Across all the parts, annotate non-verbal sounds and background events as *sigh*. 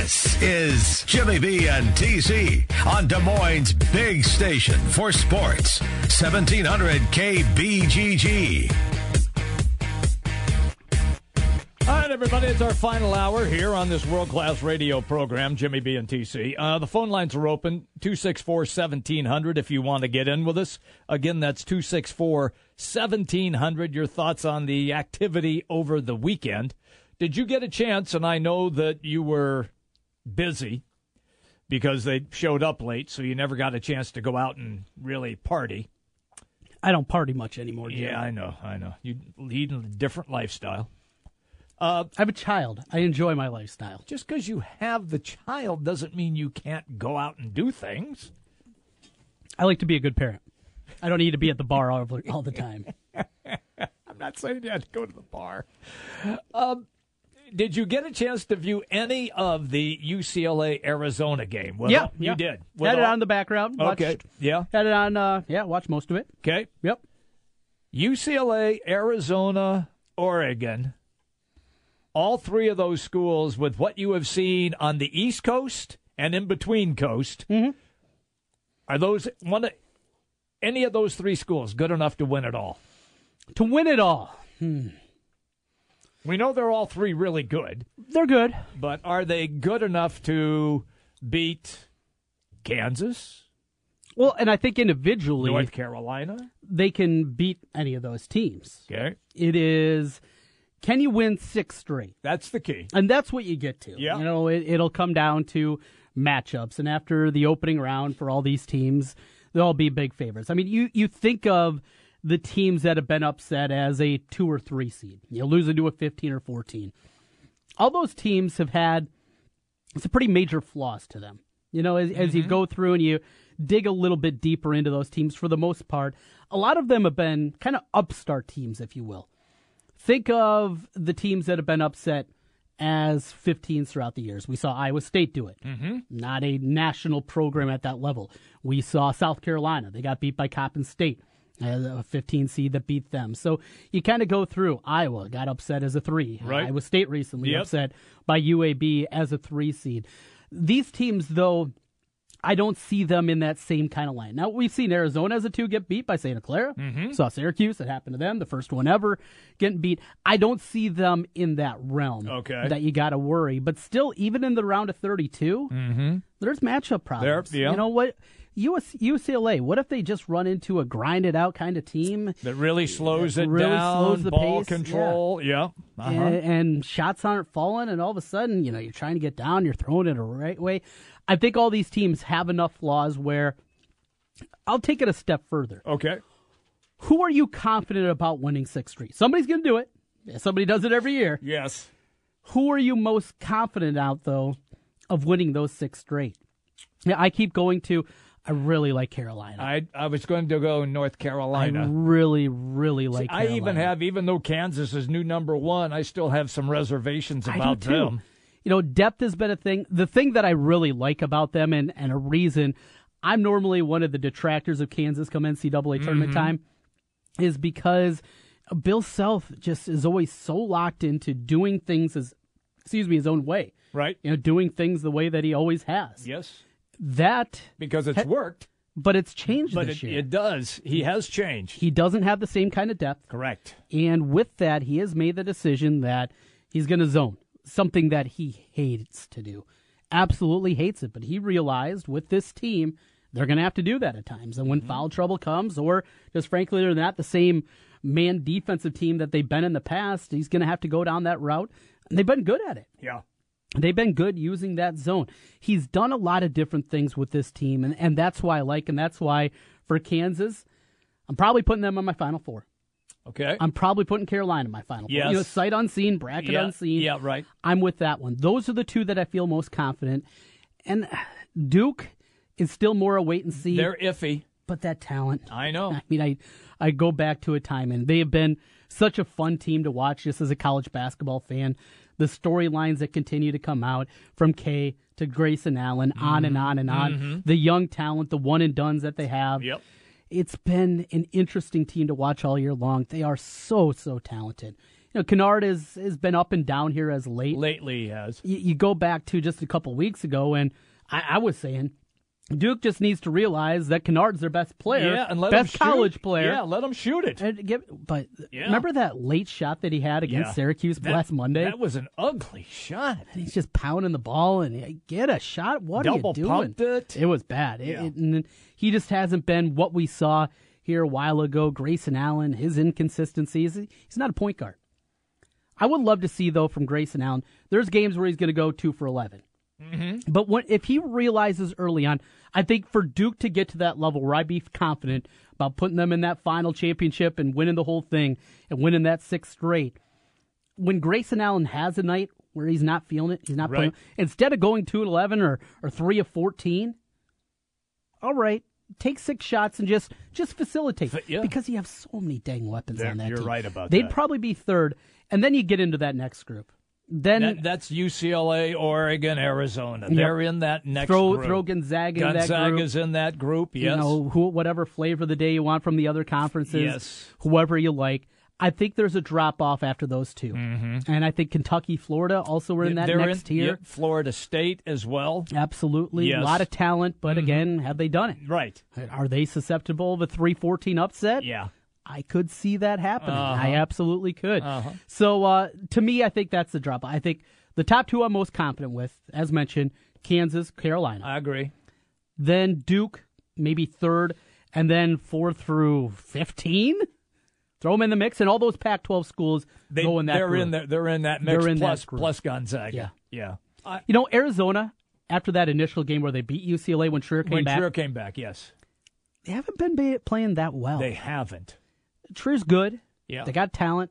This is Jimmy B and TC on Des Moines' big station for sports. 1700 KBGG. All right, everybody, it's our final hour here on this world class radio program, Jimmy B and TC. Uh, the phone lines are open 264 1700 if you want to get in with us. Again, that's 264 1700. Your thoughts on the activity over the weekend. Did you get a chance? And I know that you were busy because they showed up late, so you never got a chance to go out and really party. I don't party much anymore. Jim. Yeah, I know, I know. You lead a different lifestyle. Uh, I have a child. I enjoy my lifestyle. Just because you have the child doesn't mean you can't go out and do things. I like to be a good parent. I don't need to be at the bar all, all the time. *laughs* I'm not saying you have to go to the bar. Um, did you get a chance to view any of the UCLA Arizona game? Well, yeah, you yeah. did. With had all... it on the background. Watched, okay. Yeah. Had it on. Uh, yeah. Watched most of it. Okay. Yep. UCLA, Arizona, Oregon all three of those schools with what you have seen on the East Coast and in between coast, mm-hmm. are those one of any of those three schools good enough to win it all? To win it all. Hmm. We know they're all three really good. They're good. But are they good enough to beat Kansas? Well, and I think individually, North Carolina, they can beat any of those teams. Okay. It is can you win six straight? That's the key. And that's what you get to. Yeah. You know, it, it'll come down to matchups. And after the opening round for all these teams, they'll all be big favorites. I mean, you, you think of the teams that have been upset as a two or three seed. You know, losing to a 15 or 14. All those teams have had some pretty major flaws to them. You know, as, mm-hmm. as you mm-hmm. go through and you dig a little bit deeper into those teams, for the most part, a lot of them have been kind of upstart teams, if you will. Think of the teams that have been upset as 15s throughout the years. We saw Iowa State do it. Mm-hmm. Not a national program at that level. We saw South Carolina. They got beat by Coppin State, a 15 seed that beat them. So you kind of go through. Iowa got upset as a three. Right. Iowa State recently yep. upset by UAB as a three seed. These teams, though, I don't see them in that same kind of line. Now we've seen Arizona as a two get beat by Santa Clara. Mm-hmm. Saw Syracuse; it happened to them, the first one ever getting beat. I don't see them in that realm. Okay, that you got to worry. But still, even in the round of 32, mm-hmm. there's matchup problems. There, yeah. You know what? US, UCLA. What if they just run into a grinded out kind of team that really slows that it really down, slows the ball pace? control, yeah, yeah. Uh-huh. And, and, shots aren't falling, and all of a sudden, you know, you're trying to get down, you're throwing it the right way. I think all these teams have enough flaws where I'll take it a step further. Okay. Who are you confident about winning six straight? Somebody's going to do it. Somebody does it every year. Yes. Who are you most confident out though of winning those six straight? Yeah, I keep going to. I really like Carolina. I I was going to go North Carolina. I really, really like. See, I even have, even though Kansas is new number one, I still have some reservations about them you know, depth has been a thing. The thing that I really like about them, and, and a reason I'm normally one of the detractors of Kansas come NCAA tournament mm-hmm. time, is because Bill Self just is always so locked into doing things as, excuse me, his own way. Right. You know, doing things the way that he always has. Yes. That because it's ha- worked. But it's changed but this it, year. It does. He has changed. He doesn't have the same kind of depth. Correct. And with that, he has made the decision that he's going to zone something that he hates to do. Absolutely hates it. But he realized with this team, they're going to have to do that at times. And when mm-hmm. foul trouble comes, or just frankly, they're not the same man defensive team that they've been in the past, he's going to have to go down that route. And they've been good at it. Yeah. They've been good using that zone. He's done a lot of different things with this team, and, and that's why I like, and that's why for Kansas, I'm probably putting them on my final four. Okay. I'm probably putting Carolina in my final. Yes. Four. You know, sight unseen, bracket yeah. unseen. Yeah, right. I'm with that one. Those are the two that I feel most confident. And uh, Duke is still more a wait and see. They're iffy. But that talent. I know. I mean, I, I go back to a time, and they have been such a fun team to watch just as a college basketball fan. The storylines that continue to come out from Kay to Grayson Allen, mm-hmm. on and on and on. Mm-hmm. The young talent, the one and dones that they have. Yep it's been an interesting team to watch all year long. They are so, so talented. You know, Kennard has has been up and down here as late. Lately, he has. You, you go back to just a couple weeks ago, and I, I was saying Duke just needs to realize that Kennard's their best player, Yeah, and let best him college shoot. player. Yeah, let him shoot it. And give, but Yeah. remember that late shot that he had against Yeah. Syracuse That- last Monday? That was an ugly shot. He's just pounding the ball and get a shot. What Double are you doing? it. It was bad. It- Yeah. it- and he just hasn't been what we saw here a while ago. Grayson Allen, his inconsistencies. He's not a point guard. I would love to see though from Grayson Allen. There's games where he's going to go two for 11 Mm-hmm. But when, if he realizes early on, I think for Duke to get to that level where I'd be confident about putting them in that final championship and winning the whole thing and winning that sixth straight, when Grayson Allen has a night where he's not feeling it, he's not Right. playing, instead of going two and eleven or or three of fourteen, all right, take six shots and just just facilitate Fa- yeah. because you have so many dang weapons There- on that you're team. right about They'd that. probably be third, and then you get into that next group. Then That, that's UCLA, Oregon, Arizona. They're in that next throw group. throw Gonzaga, in that group. Gonzaga's in that group. Yes. You know, who, whatever flavor of the day you want from the other conferences, Yes. whoever you like. I think there's a drop off after those 2 Mm-hmm. and I think Kentucky, Florida also were in that They're next in, tier. yeah, Florida State as well. Absolutely, Yes. Mm-hmm. a lot of talent, but again, have they done it? Right. Are they susceptible of a 3-14 upset? Yeah. I could see that happening. Uh-huh. I absolutely could. Uh-huh. So uh, to me, I think that's the drop. I think the top two I'm most confident with, as mentioned, Kansas, Carolina. I agree. then Duke, maybe third, and then four through fifteen. Throw them in the mix, and all those Pac-12 schools They, go in that they're group. in the, they're in that mix They're in that plus, group. plus Gonzaga. Yeah. Yeah. I, You know, Arizona after that initial game where they beat UCLA when Trier came when back, Trier came back, yes. they haven't been playing that well. They haven't. Trier's good. Yeah. They got talent.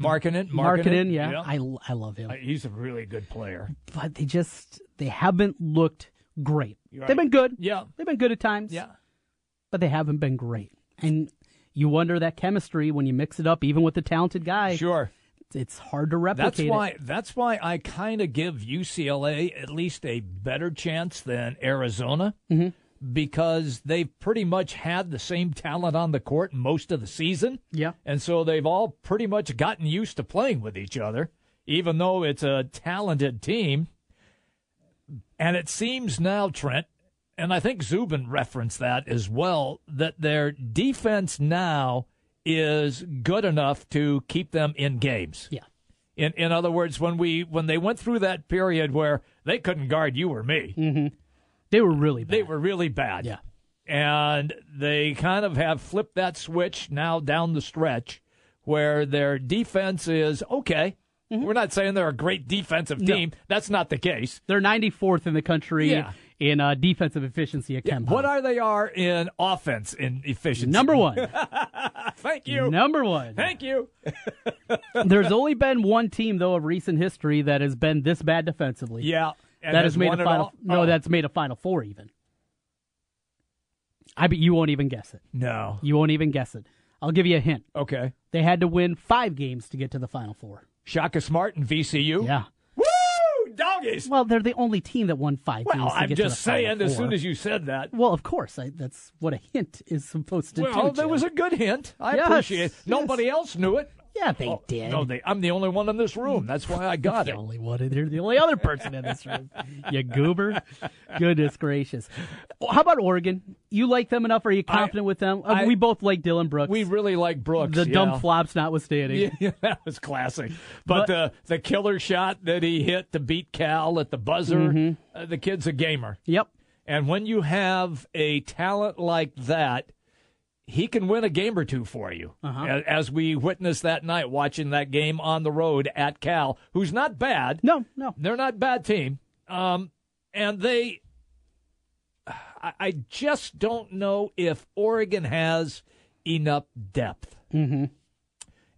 Markkanen, Markkanen, Markkanen. yeah, I, I love him, He's a really good player. but they just they haven't looked great. You're They've been good. Yeah. They've been good at times. Yeah. but they haven't been great. And you wonder that chemistry when you mix it up, even with the talented guy. Sure. it's hard to replicate. That's why. It. That's why I kind of give UCLA at least a better chance than Arizona, Mm-hmm. Because they've pretty much had the same talent on the court most of the season. Yeah. and so they've all pretty much gotten used to playing with each other, even though it's a talented team. And it seems now, Trent, and I think Zubin referenced that as well, that their defense now is good enough to keep them in games. Yeah. In in other words, when we when they went through that period where they couldn't guard you or me, mm-hmm. They were really bad. they were really bad. Yeah. And they kind of have flipped that switch now down the stretch where their defense is okay. We're not saying they're a great defensive team. That's not the case. They're 94th in the country Yeah. in uh, defensive efficiency at Ken What are they are in offense in efficiency? Number one. *laughs* Thank you. Number one. Thank you. *laughs* There's only been one team, though, of recent history that has been this bad defensively. Yeah. And that has made a final. No, Oh. that's made a final four even. I bet you won't even guess it. no. You won't even guess it. I'll give you a hint. Okay. They had to win five games to get to the final four. Shaka Smart and VCU. Yeah. Woo! Doggies. Well, they're the only team that won five games. Well, to I'm just saying. As soon as you said that, Well, of course. I, that's what a hint is supposed to do. well, there was a good hint. I Yes, appreciate it. yes. Nobody else knew it. Yeah, they Oh, did. No, they, I'm the only one in this room. That's why I got *laughs* the it. only one. in- You're the only other person in this room. *laughs* you goober. Goodness gracious. Well, How about Oregon? You like them enough? Are you confident with them? Uh, I- we both like Dillon Brooks. We really like Brooks. the yeah. dumb flops notwithstanding. Yeah, *laughs* yeah, that was classic. But, But- the the killer shot that he hit to beat Cal at the buzzer, Mm-hmm. uh, the kid's a gamer. Yep. And when you have a talent like that, he can win a game or two for you. Uh-huh. As we witnessed that night watching that game on the road at Cal, who's not bad. No, no. They're not bad team. Um, and they, I, I just don't know if Oregon has enough depth. Mm-hmm.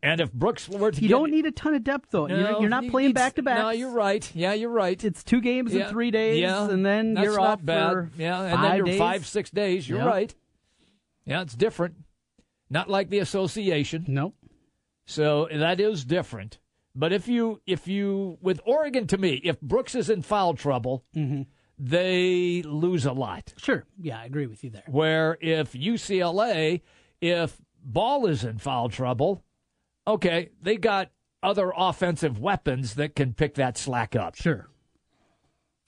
And if Brooks were to You get, don't need a ton of depth, though. No, you're, you're not playing back to back. No, you're right. Yeah, you're right. It's two games yeah, in three days, yeah, and then that's you're off bad. for yeah, and then you're days. five, six days. You're Yep. right. Yeah, it's different. Not like the association. Nope. So that is different. But if you if you with Oregon to me, if Brooks is in foul trouble, Mm-hmm. they lose a lot. Sure. Yeah, I agree with you there. Where if UCLA, if Ball is in foul trouble, okay, they got other offensive weapons that can pick that slack up. Sure.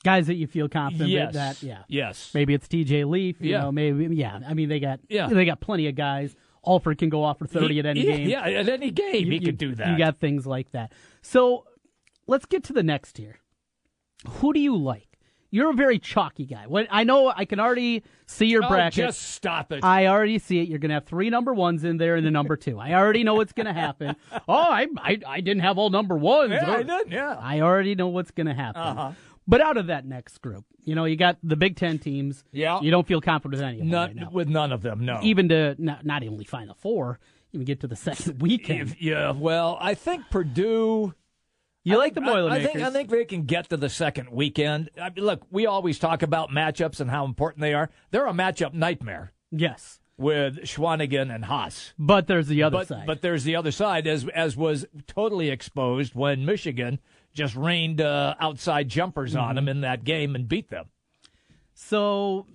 Guys that you feel confident Yes. that yeah. Yes. Maybe it's TJ Leaf, you Yeah. know, maybe yeah. I mean they got Yeah. they got plenty of guys. Alford can go off for 30 at any yeah, game. Yeah, at any game You- he you- could do that. You got things like that. So let's get to the next tier. Who do you like? You're a very chalky guy. What I know, I can already see your Oh, bracket. just stop it. I already see it. You're going to have three number ones in there and the number two. I already know what's going to happen. *laughs* Oh, I, I I didn't have all number ones. yeah, I Or- did. Yeah. I already know what's going to happen. Uh-huh. But out of that next group, you know, you got the Big Ten teams. Yeah. You don't feel confident with any of them Not right now. with none of them. No. Even to not, not only Final Four, even get to the *laughs* second weekend. If- yeah. Well, I think Purdue. you I like the I- Boilermakers. I think I think they can get to the second weekend. I mean, look, we always talk about matchups and how important they are. They're a matchup nightmare yes. with Swanigan and Haas. But there's the other But side. but there's the other side, as as was totally exposed when Michigan just rained uh, outside jumpers Mm-hmm. on them in that game and beat them. so,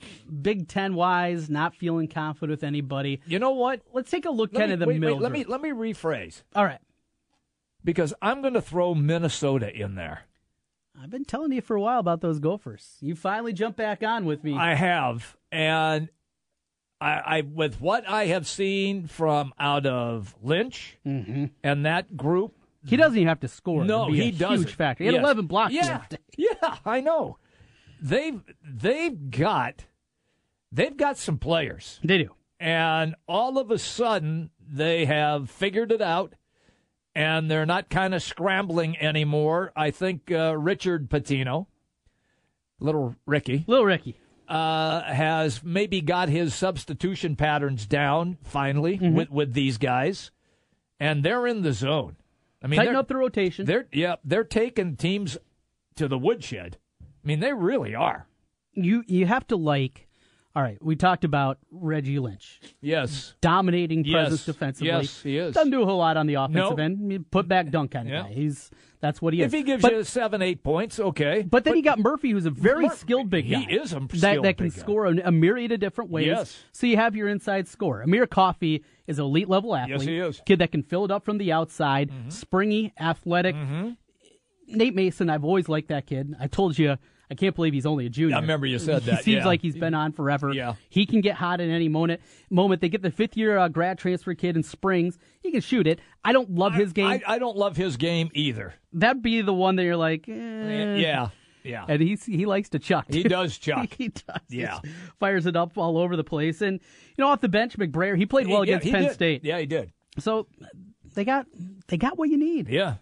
Big Ten wise, not feeling confident with anybody. You know what? Let's take a look Let kind me, of the wait, wait, middle. let me let me rephrase All right. because I'm going to throw Minnesota in there. I've been telling you for a while about those Gophers. You finally jumped back on with me. I have, and I, I with what I have seen from out of Lynch and that group. He doesn't even have to score. No, to he a doesn't. Huge factor. He had Yes. 11 blocks. Yeah, *laughs* yeah, I know. They've they've got they've got some players, They do. and all of a sudden they have figured it out, and they're not kind of scrambling anymore. I think uh, Richard Pitino, little Ricky, Little Ricky. uh, has maybe got his substitution patterns down finally Mm-hmm. with with these guys, and they're in the zone. I mean, Tighten they're, up the rotation. they're yeah, they're taking teams to the woodshed. I mean, they really are. You you have to like. All right, we talked about Reggie Lynch, Yes, dominating Yes. presence defensively. Yes, he is. Doesn't do a whole lot on the offensive No. end. Put back dunk kind of Yeah. guy. He's that's what he is. if he gives but, you seven, eight points, okay. but then you got Murphy, who's a very skilled big guy. he is a that that can score a, a myriad of different ways. Yes. So you have your inside score. Amir Coffey is an elite level athlete. Yes, he is. Mm-hmm. Kid that can fill it up from the outside, springy, athletic. Nate Mason, I've always liked that kid. I told you, I can't believe he's only a junior. I remember you said *laughs* He that, seems yeah. like he's been on forever. Yeah. He can get hot at any moment. Moment they get the fifth year uh, grad transfer kid in Springs. He can shoot it. I don't love his game. I, I don't love his game either. That'd be the one that you're like, eh. Yeah, yeah. And he's he likes to chuck. He does *laughs* chuck. he does. He Yeah. fires it up all over the place. And you know, off the bench, McBrayer, he played well Yeah, against he Penn did. State. Yeah, he did. So they got they got what you need. Yeah.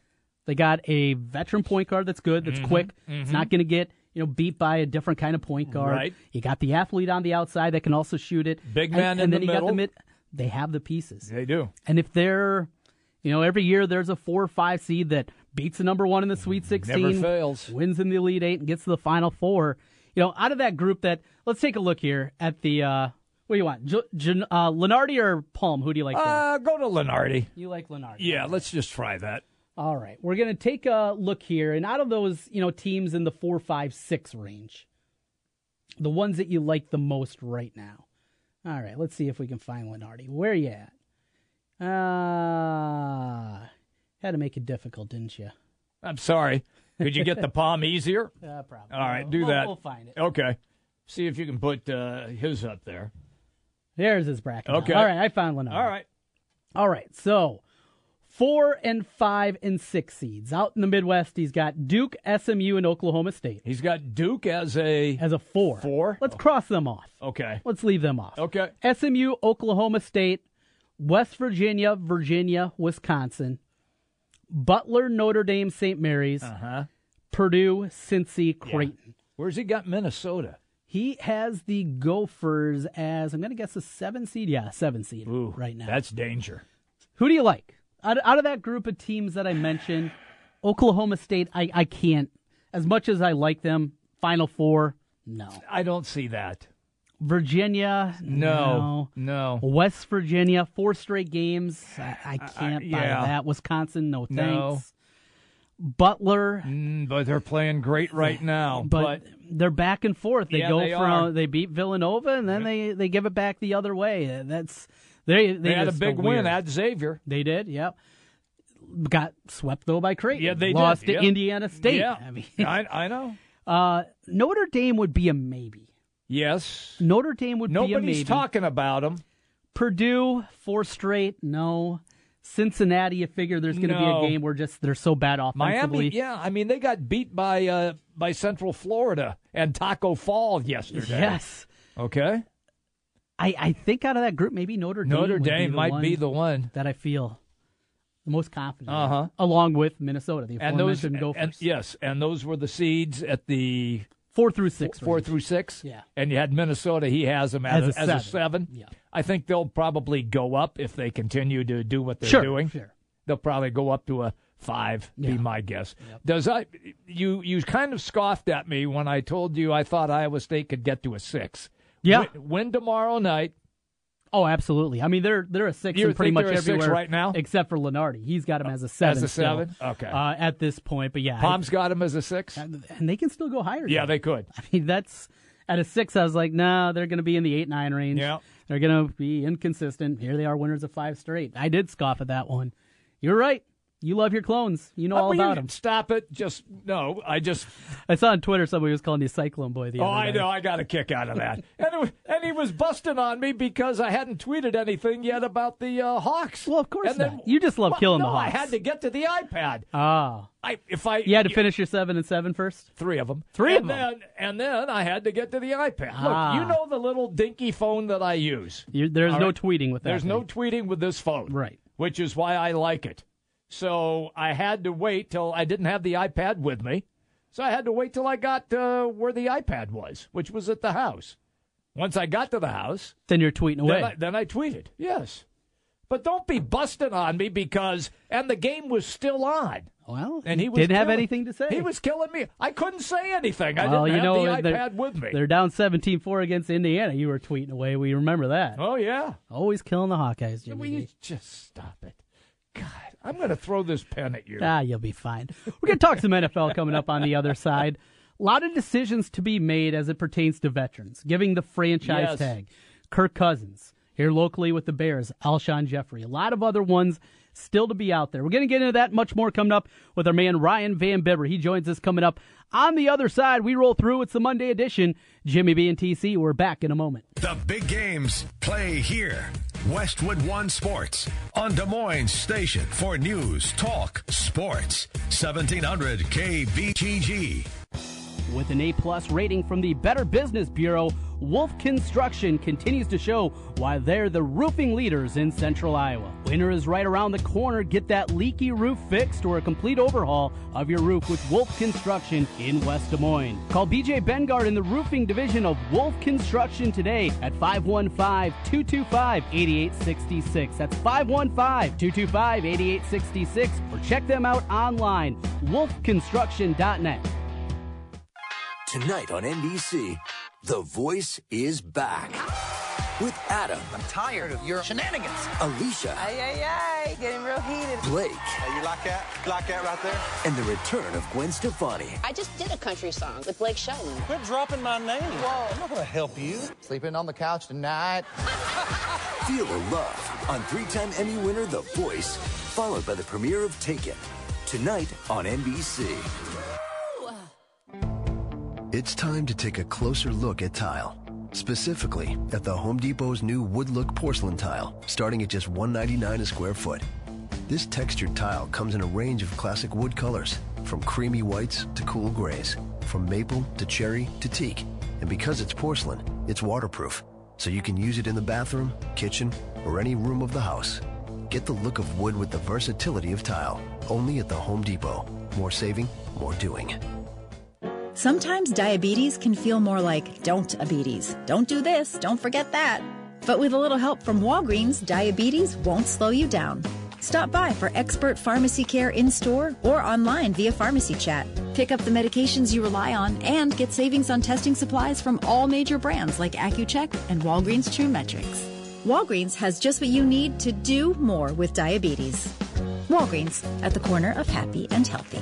They got a veteran point guard that's good, Mm-hmm. that's quick. It's not going to get you know beat by a different kind of point guard. Right. You got the athlete on the outside that can also shoot it. Big man and, in then the you got the middle. mid. They have the pieces. They do. And if they're, you know, every year there's a four or five seed that beats the number one in the Sweet 16, Never fails. wins in the Elite Eight, and gets to the Final Four. You know, out of that group, that let's take a look here at the. Uh, what do you want, J- J- uh, Lunardi or Palm? Who do you like? Uh, go to Lunardi. you like Lunardi? Yeah, let's just try that. All right, we're gonna take a look here, and out of those, you know, teams in the four, five, six range, the ones that you like the most right now. All right, let's see if we can find Lunardi. Where you at? Uh had to make it difficult, didn't you? I'm sorry. Could you get the *laughs* palm easier? Uh, probably. All right, do We'll- that. We'll find it. Okay. See if you can put uh, his up there. There's his bracket. now. Okay. All right, I found Lunardi. All right. All right, so four and five and six seeds out in the Midwest. He's got Duke, SMU, and Oklahoma State He's got Duke as a. as a four. Four? Let's cross them off. Okay. Let's leave them off. Okay. SMU, Oklahoma State, West Virginia, Virginia, Wisconsin, Butler, Notre Dame, St. Mary's, Uh huh. Purdue, Cincy, Creighton. Where's he got Minnesota? He has the Gophers as I'm going to guess a seven seed. Yeah, seven seed Ooh, right now. That's danger. Who do you like out, out of that group of teams that I mentioned? Oklahoma State, I, I can't. As much as I like them, Final Four, no. I don't see that. Virginia, No. No. West Virginia, four straight games. I, I can't buy yeah. that. Wisconsin, no thanks. No. Butler, Mm, but they're playing great right now. but, they're back and forth. They Yeah, go they from are. they beat Villanova and then they, they give it back the other way. That's they they, they had a big win at Xavier. They did, yep. got swept though by Creighton. Yeah, they lost did. to Yeah. Indiana State. Yeah, I mean, I, *laughs* I know. uh, Notre Dame would be a maybe. Yes. Notre Dame would be a maybe. Nobody's talking about them. Purdue four straight. No. Cincinnati, you figure there's going to No. be a game where just they're so bad offensively. Miami, yeah. I mean, they got beat by uh, by Central Florida and Taco Fall yesterday. Yes. Okay. I, I think out of that group, maybe Notre Dame. Notre be Dame the might be the one. that I feel the most confident. Uh-huh. Along with Minnesota, the And those, Gophers. and, yes, and those were the seeds at the four through six. four range. through six. Yeah. And you had Minnesota. He has them as, As a, as a seven. seven. Yeah. I think they'll probably go up if they continue to do what they're Sure, doing. sure. They'll probably go up to a five. Be my guess. Does I? You you kind of scoffed at me when I told you I thought Iowa State could get to a six. Yeah. Win, win tomorrow night. Oh, absolutely. I mean, they're they're a six You in pretty much they're a six everywhere right now? except for Lunardi. He's got him as a seven. As a still, seven? Okay. Uh, at this point, but yeah, Palm's got him as a six. And they can still go higher. Yeah, they could. I mean, that's at a six. I was like, nah, they're going to be in the eight nine range. Yeah. they're going to be inconsistent. Here they are, winners of five straight. I did scoff at that one. You're right. You love your clones. You know Oh, all will you about them. Stop it. Just no. I just. I saw on Twitter somebody was calling you Cyclone Boy the Oh, I know. I got a kick out of that. *laughs* and, was- and he was busting on me because I hadn't tweeted anything yet about the uh, Hawks. Well, of course and then. You just love Well, killing no, the Hawks. I had to get to the iPad. Ah, I if I you had to finish your seven and seven first. three of them. Three and of 'em? Then, and then I had to get to the iPad. Ah. Look, you know the little dinky phone that I use. You, there's All no right. tweeting with that. There's no tweeting with this phone. Right. Which is why I like it. So I had to wait till I didn't have the iPad with me. So I had to wait till I got uh, where the iPad was, which was at the house. Once I got to the house, Then you're tweeting away. then I, then I tweeted. Yes. But don't be busting on me because, and the game was still on. well, And he was didn't have anything to say. He was killing me. I couldn't say anything. I well, didn't you have the iPad with me. they're down 17-4 against Indiana. You were tweeting away. We remember that. Oh, yeah. Always killing the Hawkeyes, Jimmy. You just stop it? God, I'm going to throw this pen at you. Ah, you'll be fine. We're going to talk some NFL coming up on the other side. A lot of decisions to be made as it pertains to veterans, giving the franchise Yes. tag. Kirk Cousins, here locally with the Bears, Alshon Jeffery. A lot of other ones still to be out there. We're going to get into that much more coming up with our man Ryan Van Bibber. He joins us coming up on the other side. We roll through. It's the Monday edition. Jimmy B and TC. We're back in a moment. The big games play here. Westwood One Sports on Des Moines Station for news, talk, sports. 1700 KBGG. With an A plus rating from the Better Business Bureau, Wolf Construction continues to show why they're the roofing leaders in central Iowa. Winter is right around the corner. Get that leaky roof fixed or a complete overhaul of your roof with Wolf Construction in West Des Moines. Call BJ Bengard in the roofing division of Wolf Construction today at 515-225-8866. That's 515-225-8866 or check them out online, wolfconstruction.net. Tonight on NBC, The Voice is back. With Adam, I'm tired of your shenanigans. Alicia, Ay, ay, ay, getting real heated. Blake, Are you like that? Like that right there? and the return of Gwen Stefani. I just did a country song with Blake Shelton. Quit dropping my name. Whoa. I'm not going to help you. Sleeping on the couch tonight. *laughs* Feel the love on three-time Emmy winner The Voice, followed by the premiere of Taken. Tonight on NBC. It's time to take a closer look at tile. Specifically, at the Home Depot's new wood look porcelain tile, starting at just $1.99 a square foot. This textured tile comes in a range of classic wood colors, from creamy whites to cool grays, from maple to cherry to teak. And because it's porcelain, it's waterproof, so you can use it in the bathroom, kitchen, or any room of the house. Get the look of wood with the versatility of tile, only at the Home Depot. More saving, more doing. Sometimes diabetes can feel more like don't diabetes. Don't do this, don't forget that. But with a little help from Walgreens, diabetes won't slow you down. Stop by for expert pharmacy care in store or online via pharmacy chat. Pick up the medications you rely on and get savings on testing supplies from all major brands like Accu-Chek and Walgreens True Metrix. Walgreens has just what you need to do more with diabetes. Walgreens at the corner of happy and healthy.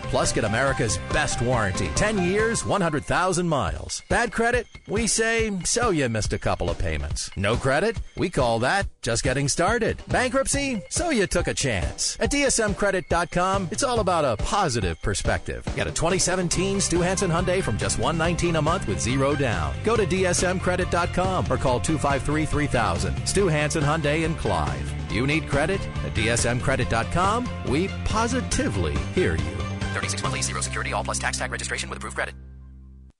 Plus, get America's best warranty 10 years, 100,000 miles. Bad credit? We say, so you missed a couple of payments. No credit? We call that just getting started. Bankruptcy? So you took a chance. At DSMCredit.com, it's all about a positive perspective. Get a 2017 Stew Hansen Hyundai from just 119 a month with zero down. Go to DSMCredit.com or call 253 3000. Stew Hansen Hyundai in Clive. You need credit? At DSMCredit.com, we positively hear you. 36 monthly, zero security, all plus tax tag registration with approved credit.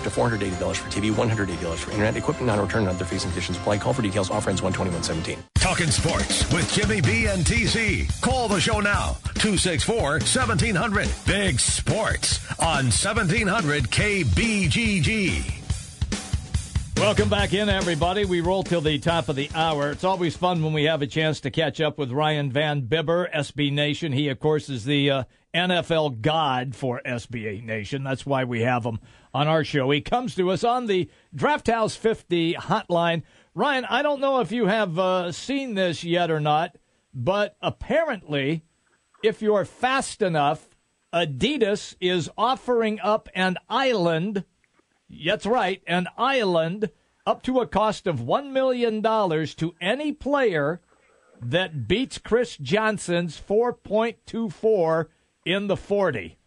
up to $480 for TV, $180 for internet, equipment non-return and other fees and conditions apply. Call for details. Offer ends 121.17. Talking sports with Jimmy B and TC. Call the show now. 264-1700. Big Sports on 1700 KBGG. Welcome back in, everybody. We roll till the top of the hour. It's always fun when we have a chance to catch up with Ryan Van Bibber, SB Nation. He, of course, is the uh, NFL god for SBA Nation. That's why we have him on our show. He comes to us on the Draft House 50 hotline. Ryan, I don't know if you have uh, seen this yet or not, but apparently, if you're fast enough, Adidas is offering up an island. That's right, an island up to a cost of $1 million to any player that beats Chris Johnson's 4.24 in the 40.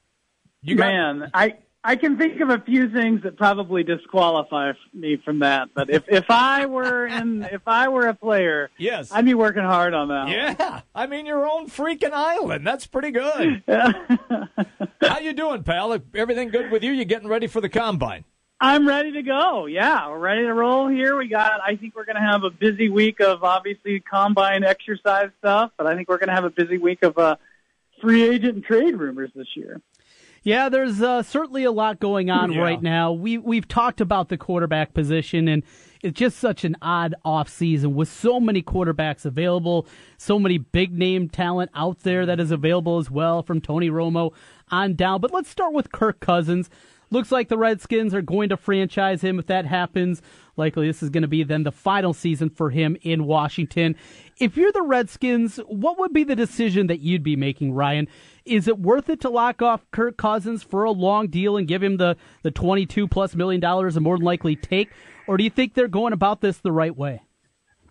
You got- Man, I I can think of a few things that probably disqualify me from that. But if if I were in *laughs* if I were a player, yes, I'd be working hard on that. Yeah, I mean your own freaking island. That's pretty good. *laughs* Yeah. *laughs* How you doing, pal? Everything good with you? You getting ready for the combine? I'm ready to go. Yeah, we're ready to roll here. We got. I think we're going to have a busy week of obviously combine exercise stuff, but I think we're going to have a busy week of uh, free agent and trade rumors this year. Yeah, there's uh, certainly a lot going on Yeah. right now. We we've talked about the quarterback position, and it's just such an odd off season with so many quarterbacks available, so many big name talent out there that is available as well, from Tony Romo on down. But let's start with Kirk Cousins. Looks like the Redskins are going to franchise him. If that happens, likely this is going to be then the final season for him in Washington. If you're the Redskins, what would be the decision that you'd be making, Ryan? Is it worth it to lock off Kirk Cousins for a long deal and give him the, the 22 plus million dollars and more than likely take? Or do you think they're going about this the right way?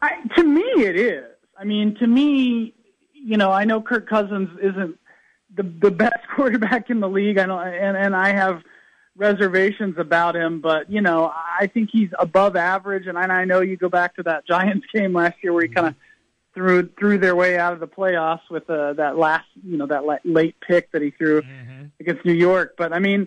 I, to me, it is. I mean, to me, you know, I know Kirk Cousins isn't the the best *laughs* quarterback in the league. I know, and and I have reservations about him, but you know, I think he's above average. And I, and I know you go back to that Giants *laughs* game last year where he kind of threw threw their way out of the playoffs with uh, that last, you know, that late pick that he threw mm-hmm. against New York. But I mean,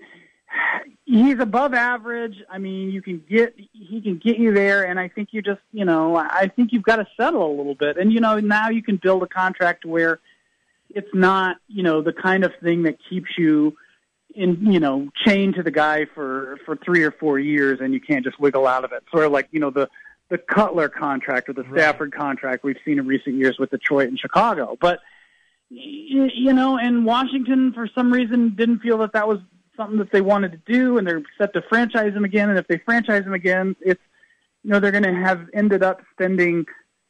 he's above average. I mean, you can get he can get you there, and I think you just you know I think you've got to settle a little bit, and you know now you can build a contract where it's not you know the kind of thing that keeps you in you know chained to the guy for for three or four years, and you can't just wiggle out of it. Sort of like you know the the Cutler contract or the Stafford right. contract we've seen in recent years with Detroit and Chicago, but you know, and Washington for some reason didn't feel that that was something that they wanted to do, and they're set to franchise him again. And if they franchise him again, it's you know they're going to have ended up spending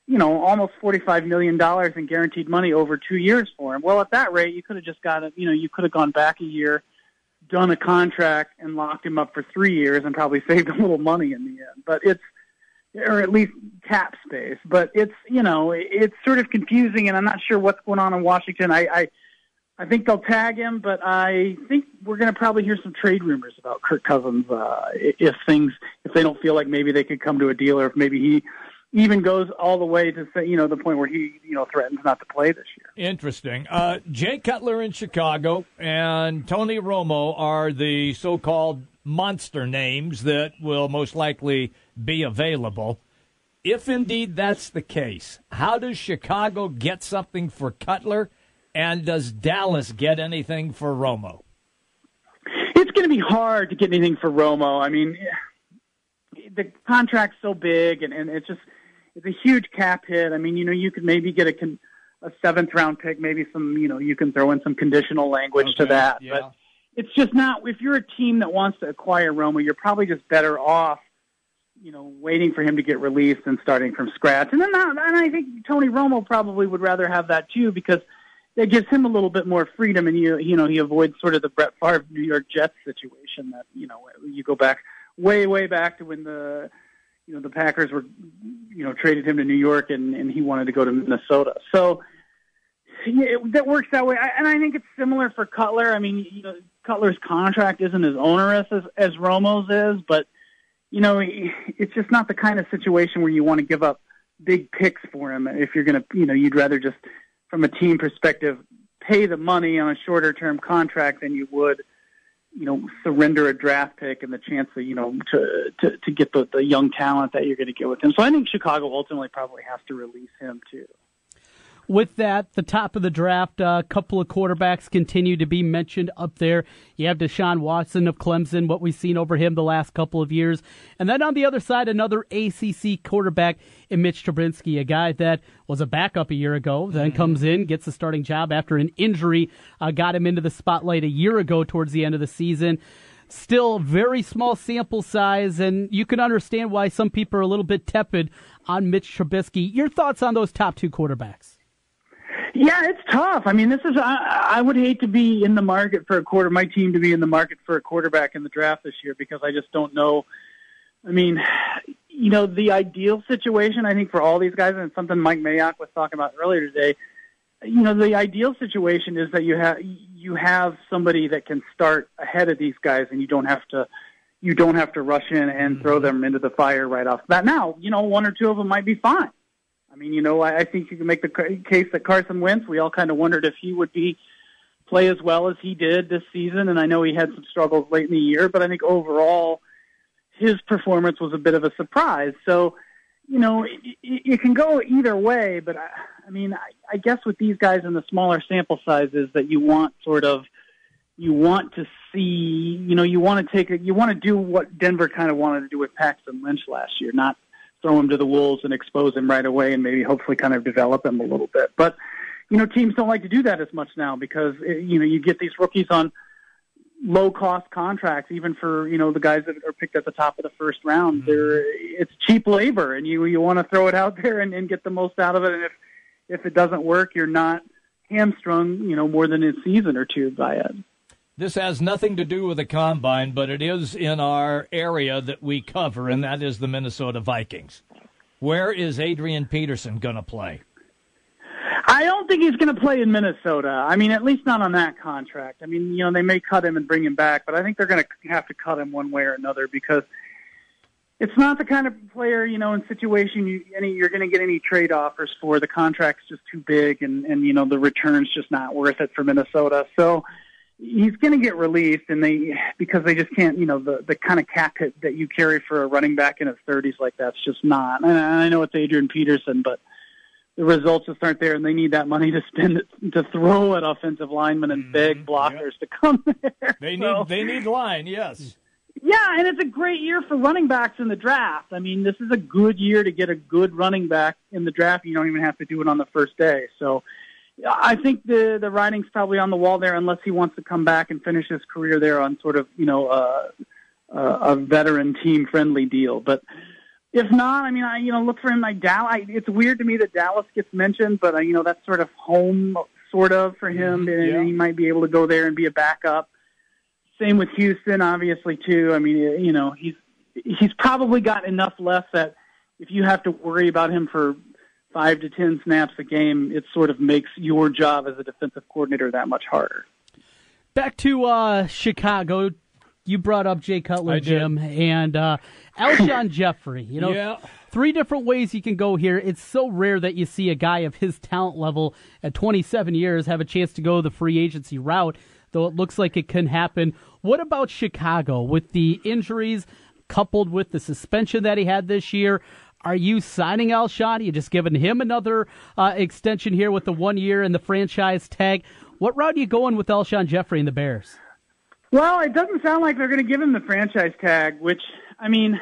you know almost forty five million dollars in guaranteed money over two years for him. Well, at that rate, you could have just got it. You know, you could have gone back a year, done a contract, and locked him up for three years, and probably *laughs* saved a little money in the end. But it's or at least cap space. But it's you know it's sort of confusing, and I'm not sure what's going on in Washington. I, I I think they'll tag him, but I think we're going to probably hear some trade rumors about Kirk Cousins uh, if things if they don't feel like maybe they could come to a deal, or if maybe he even goes all the way to say you know the point where he you know threatens not to play this year. Interesting. Uh, Jay Cutler in Chicago and Tony Romo are the so-called monster names that will most likely be available. If indeed that's the case, how does Chicago get something for Cutler? And does Dallas get anything for Romo? It's going to be hard to get anything for Romo. I mean, the contract's so big, and, and it's just it's a huge cap hit. I mean, you know, you could maybe get a con- a seventh round pick, maybe some, you know, you can throw in some conditional language okay, to that. Yeah. But it's just not. If you're a team that wants to acquire Romo, you're probably just better off, you know, waiting for him to get released and starting from scratch. And then, that, and I think Tony Romo probably would rather have that too because it gives him a little bit more freedom, and you you know he avoids sort of the Brett Favre New York Jets situation that you know you go back way way back to when the you know the Packers were you know traded him to New York and and he wanted to go to Minnesota. So yeah, it, that works that way, I, and I think it's similar for Cutler. I mean, you know, Cutler's contract isn't as onerous as as Romo's is, but you know, it's just not the kind of situation where you want to give up big picks for him if you're going to, you know, you'd rather just from a team perspective, pay the money on a shorter term contract than you would, you know, surrender a draft pick and the chance to, you know, to to, to get the, the young talent that you're going to get with him. So I think Chicago ultimately probably has to release him too with that, the top of the draft, a uh, couple of quarterbacks continue to be mentioned up there. You have Deshaun Watson of Clemson, what we've seen over him the last couple of years. And then on the other side, another ACC quarterback in Mitch Trubisky, a guy that was a backup a year ago, then mm-hmm. comes in, gets a starting job after an injury, uh, got him into the spotlight a year ago towards the end of the season still very small sample size, and you can understand why some people are a little bit tepid on Mitch Trubisky. Your thoughts on those top two quarterbacks? Yeah, it's tough. I mean, this is I, I would hate to be in the market for a quarter. My team to be in the market for a quarterback in the draft this year because I just don't know. I mean, you know, the ideal situation I think for all these guys, and something Mike Mayock was talking about earlier today. You know, the ideal situation is that you have you have somebody that can start ahead of these guys, and you don't have to you don't have to rush in and throw mm-hmm. them into the fire right off the bat. Now, you know, one or two of them might be fine. I mean, you know, I, I think you can make the case that Carson Wentz. We all kind of wondered if he would be play as well as he did this season, and I know he had some struggles late in the year, but I think overall his performance was a bit of a surprise. So, you know, it, it can go either way, but I, I mean, I, I guess with these guys in the smaller sample sizes, that you want sort of you want to see, you know, you want to take it, you want to do what Denver kind of wanted to do with Paxton Lynch last year, not throw him to the wolves and expose him right away and maybe hopefully kind of develop him a little bit. But you know, teams don't like to do that as much now because eh, you know you get these rookies on low cost contracts, even for you know the guys that are picked at the top of the first round. They're it's cheap labor, and you you want to throw it out *laughs* there and, and get the most out of it. And if if it doesn't work, you're not hamstrung, you know, more than a season or two by it. This has nothing to do with the combine, but it is in our area that we cover, and that is the Minnesota Vikings. Where is Adrian Peterson going to play? I don't think he's going to play in Minnesota. I mean, at least not on that contract. I mean, you know, they may cut him and bring him back, but I think they're going to have to cut him one way or another because it's not the kind of player, you know, in situation you any you're going to get any trade offers for. The contract's just too big, and and you know the return's just not worth it for Minnesota. So he's going to get released, and they because they just can't, you know, the the kind of cap hit that you carry for a running back in his 30s like that's just not. And I know it's Adrian Peterson, but the results just aren't there, and they need that money to spend to throw at offensive linemen and mm-hmm. big blockers to come *laughs* there. They need they need line, yes. yeah, and it's a great year for running backs in the draft. I mean, this is a good year to get a good running back in the draft. You don't even have to do it on the first day. So I think the the writing's probably on the wall there, unless he wants to come back and finish his career there on sort of you know uh, uh, a veteran team friendly deal. But if not, I mean, I you know look for him like Dallas. I, it's weird to me that Dallas gets mentioned, but uh, you know that's sort of home sort of for him, and yeah. he might be able to go there and be a backup. Same with Houston, obviously too. I mean, you know, he's he's probably got enough left that if you have to worry about him for five to ten snaps a game, it sort of makes your job as a defensive coordinator that much harder. Back to uh, Chicago. You brought up Jay Cutler, I did. Jim, and uh, Alshon *coughs* Jeffery. You know, Yeah. three different ways you can go here. It's so rare that you see a guy of his talent level at 27 years have a chance to go the free agency route, though it looks like it can happen. What about Chicago with the injuries coupled with the suspension that he had this year? Are you signing Alshon? Are you just giving him another uh, extension here with the one year and the franchise tag? What route are you going with Alshon Jeffery and the Bears? Well, it doesn't sound like they're going to give him the franchise tag, which I mean,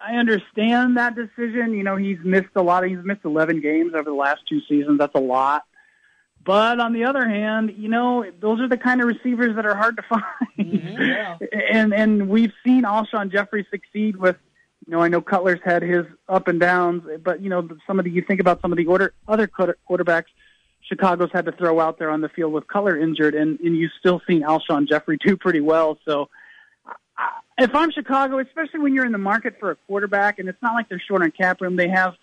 I understand that decision. You know, he's missed a lot. Of, he's missed 11 games over the last two seasons. That's a lot. But on the other hand, you know, those are the kind of receivers that are hard to *laughs* find. Yeah. and and we've seen Alshon Jeffery succeed with, you know, I know Cutler's had his up and downs, but you know, some of the you think about some of the order, other quarterbacks Chicago's had to throw out there on the field with Cutler injured, and and you've still seen Alshon Jeffery do pretty well. So if I'm Chicago, especially when you're in the market for a quarterback, and it's not like they're short on cap room, they have,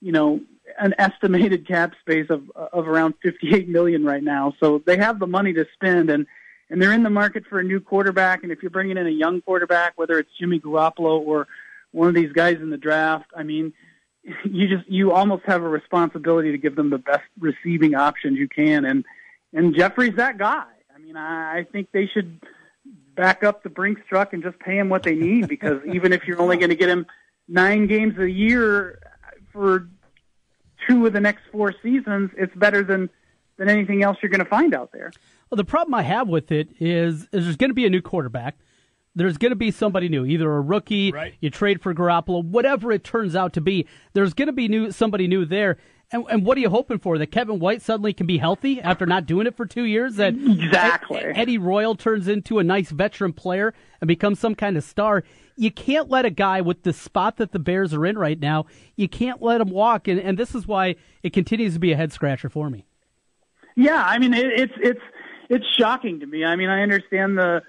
you know, an estimated cap space of of around 58 million right now. So they have the money to spend, and and they're in the market for a new quarterback. And if you're bringing in a young quarterback, whether it's Jimmy Garoppolo or one of these guys in the draft, I mean, *laughs* you just you almost have a responsibility to give them the best receiving options you can, and and Jeffery's that guy. I mean, I, I think they should back up the Brinks truck and just pay him what they need because *laughs* even if you're only going to get him nine games a year for two of the next four seasons, it's better than than anything else you're going to find out there. Well, the problem I have with it is, is there's going to be a new quarterback. There's going to be somebody new, either a rookie, right. you trade for Garoppolo, whatever it turns out to be. There's going to be new somebody new there. And, and what are you hoping for? That Kevin White suddenly can be healthy after not doing it for two years? That Exactly. Eddie Royal turns into a nice veteran player and becomes some kind of star. You can't let a guy with the spot that the Bears are in right now, you can't let him walk. And, and this is why it continues to be a head scratcher for me. Yeah, I mean it, it's it's it's shocking to me. I mean, I understand the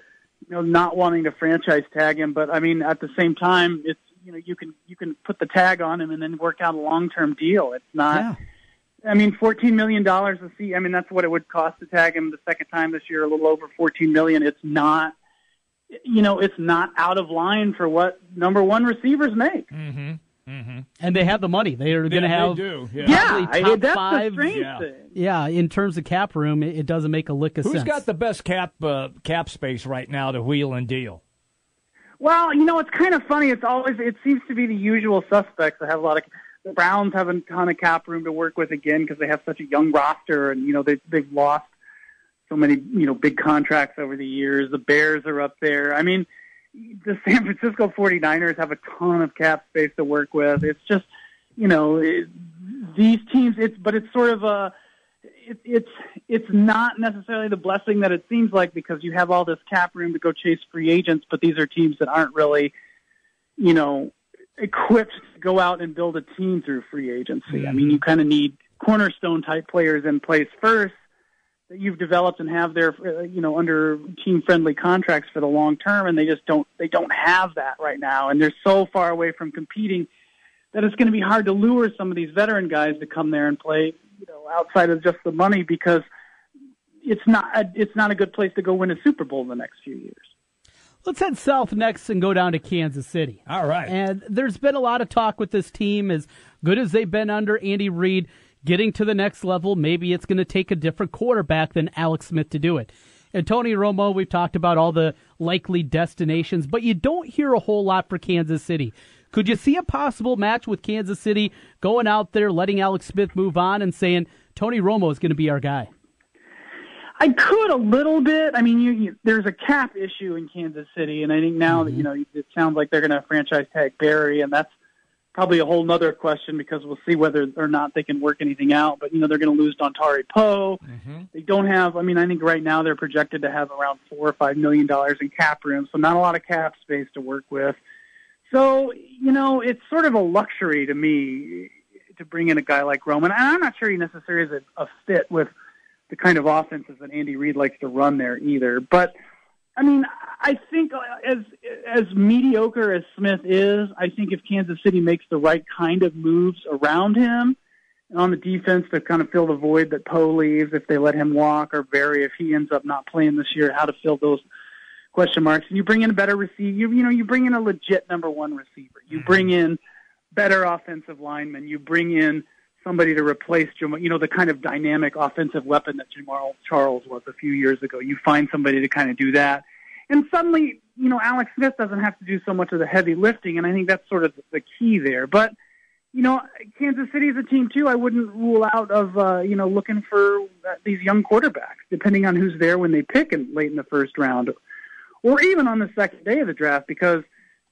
you know not wanting to franchise tag him, but I mean at the same time, it's you know you can you can put the tag on him and then work out a long term deal. It's not. I mean, fourteen million dollars a seat. I mean, that's what it would cost to tag him the second time this year. A little over fourteen million. It's not. You know, it's not out of line for what number one receivers make. Mm-hmm. Mm-hmm. And they have the money. They are going to they have do, yeah. Yeah, probably I- top that's the five. strange Yeah. thing. Yeah, in terms of cap room, it, it doesn't make a lick of Who's sense. Who's got the best cap uh, cap space right now to wheel and deal? Well, you know, it's kind of funny. It's always it seems to be the usual suspects that have a lot of. The Browns have a ton of cap room to work with again because they have such a young roster, and you know they they've lost so many you know big contracts over the years. The Bears are up there. I mean, the San Francisco 49ers have a ton of cap space to work with. It's just you know it, these teams. It's but it's sort of a it, it's it's not necessarily the blessing that it seems like because you have all this cap room to go chase free agents, but these are teams that aren't really, you know, equipped to go out and build a team through free agency. Mm-hmm. I mean, you kind of need cornerstone type players in place first that you've developed and have their uh, you know under team friendly contracts for the long term and they just don't they don't have that right now and they're so far away from competing that it's going to be hard to lure some of these veteran guys to come there and play you know outside of just the money because it's not a, it's not a good place to go win a Super Bowl in the next few years. Let's head south next and go down to Kansas City. All right. And there's been a lot of talk with this team as good as they've been under Andy Reid getting to the next level, maybe it's going to take a different quarterback than Alex Smith to do it. And Tony Romo, we've talked about all the likely destinations, but you don't hear a whole lot for Kansas City. Could you see a possible match with Kansas City going out there, letting Alex Smith move on, and saying Tony Romo is going to be our guy? I could a little bit. I mean, you, you, there's a cap issue in Kansas City, and I think now mm-hmm. that you know, it sounds like they're going to franchise tag Berry, and that's probably a whole other question because we'll see whether or not they can work anything out. But you know, they're going to lose Dontari Poe. Mm-hmm. They don't have. I mean, I think right now they're projected to have around four or five million dollars in cap room, so not a lot of cap space to work with. So you know, it's sort of a luxury to me to bring in a guy like Romo, and I'm not sure he necessarily is a, a fit with the kind of offenses that Andy Reid likes to run there either. But I mean, I think as mediocre as Smith is, I think if Kansas City makes the right kind of moves around him and on the defense to kind of fill the void that Poe leaves, if they let him walk, or Berry if he ends up not playing this year, how to fill those question marks. And you bring in a better receiver. You, you know, you bring in a legit number one receiver. You mm-hmm. bring in better offensive linemen. You bring in somebody to replace Jamaal, you know, the kind of dynamic offensive weapon that Jamaal Charles was a few years ago. You find somebody to kind of do that. And suddenly, you know, Alex Smith doesn't have to do so much of the heavy lifting, and I think that's sort of the key there. But, you know, Kansas City is a team, too, I wouldn't rule out of, uh, you know, looking for uh, these young quarterbacks, depending on who's there when they pick in, late in the first round, or even on the second day of the draft, because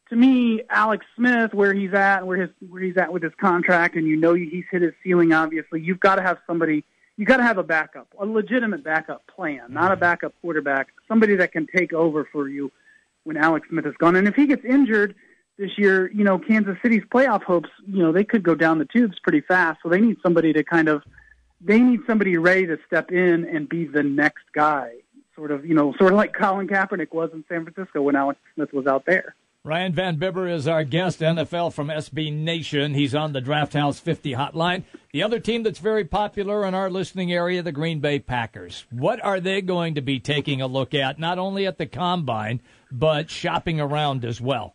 to me, Alex Smith, where he's at, where his where he's at with his contract, and you know he's hit his ceiling. Obviously, you've got to have somebody. You got to have a backup, a legitimate backup plan, not a backup quarterback, somebody that can take over for you when Alex Smith is gone. And if he gets injured this year, you know Kansas City's playoff hopes, you know they could go down the tubes pretty fast. So they need somebody to kind of, they need somebody ready to step in and be the next guy, sort of, you know, sort of like Colin Kaepernick was in San Francisco when Alex Smith was out there. Ryan Van Bibber is our guest, NFL from SB Nation. He's on the Draft House 50 hotline. The other team that's very popular in our listening area, the Green Bay Packers. What are they going to be taking a look at, not only at the combine, but shopping around as well?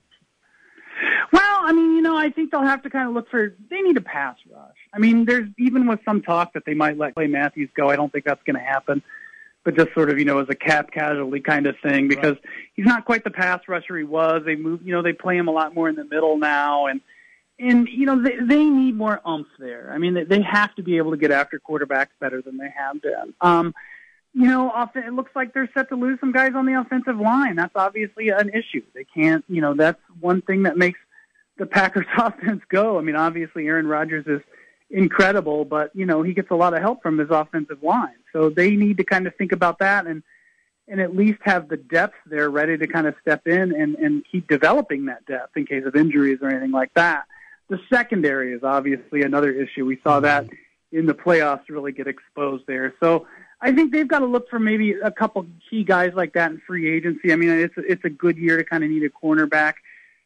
Well, I mean, you know, I think they'll have to kind of look for. They need a pass rush. I mean, there's even with some talk that they might let Clay Matthews go. I don't think that's going to happen but just sort of you know as a cap casualty kind of thing because right. he's not quite the pass rusher he was. They move, you know, they play him a lot more in the middle now, and and you know they they need more umph there. I mean, they, they have to be able to get after quarterbacks better than they have been. Um, you know, often it looks like they're set to lose some guys on the offensive line. That's obviously an issue. They can't, you know, that's one thing that makes the Packers *laughs* offense go. I mean, obviously Aaron Rodgers is incredible, but you know he gets a lot of help from his offensive line. So they need to kind of think about that and and at least have the depth there ready to kind of step in and and keep developing that depth in case of injuries or anything like that. The secondary is obviously another issue. We saw that in the playoffs really get exposed there. So I think they've got to look for maybe a couple key guys like that in free agency. I mean, it's it's a good year to kind of need a cornerback,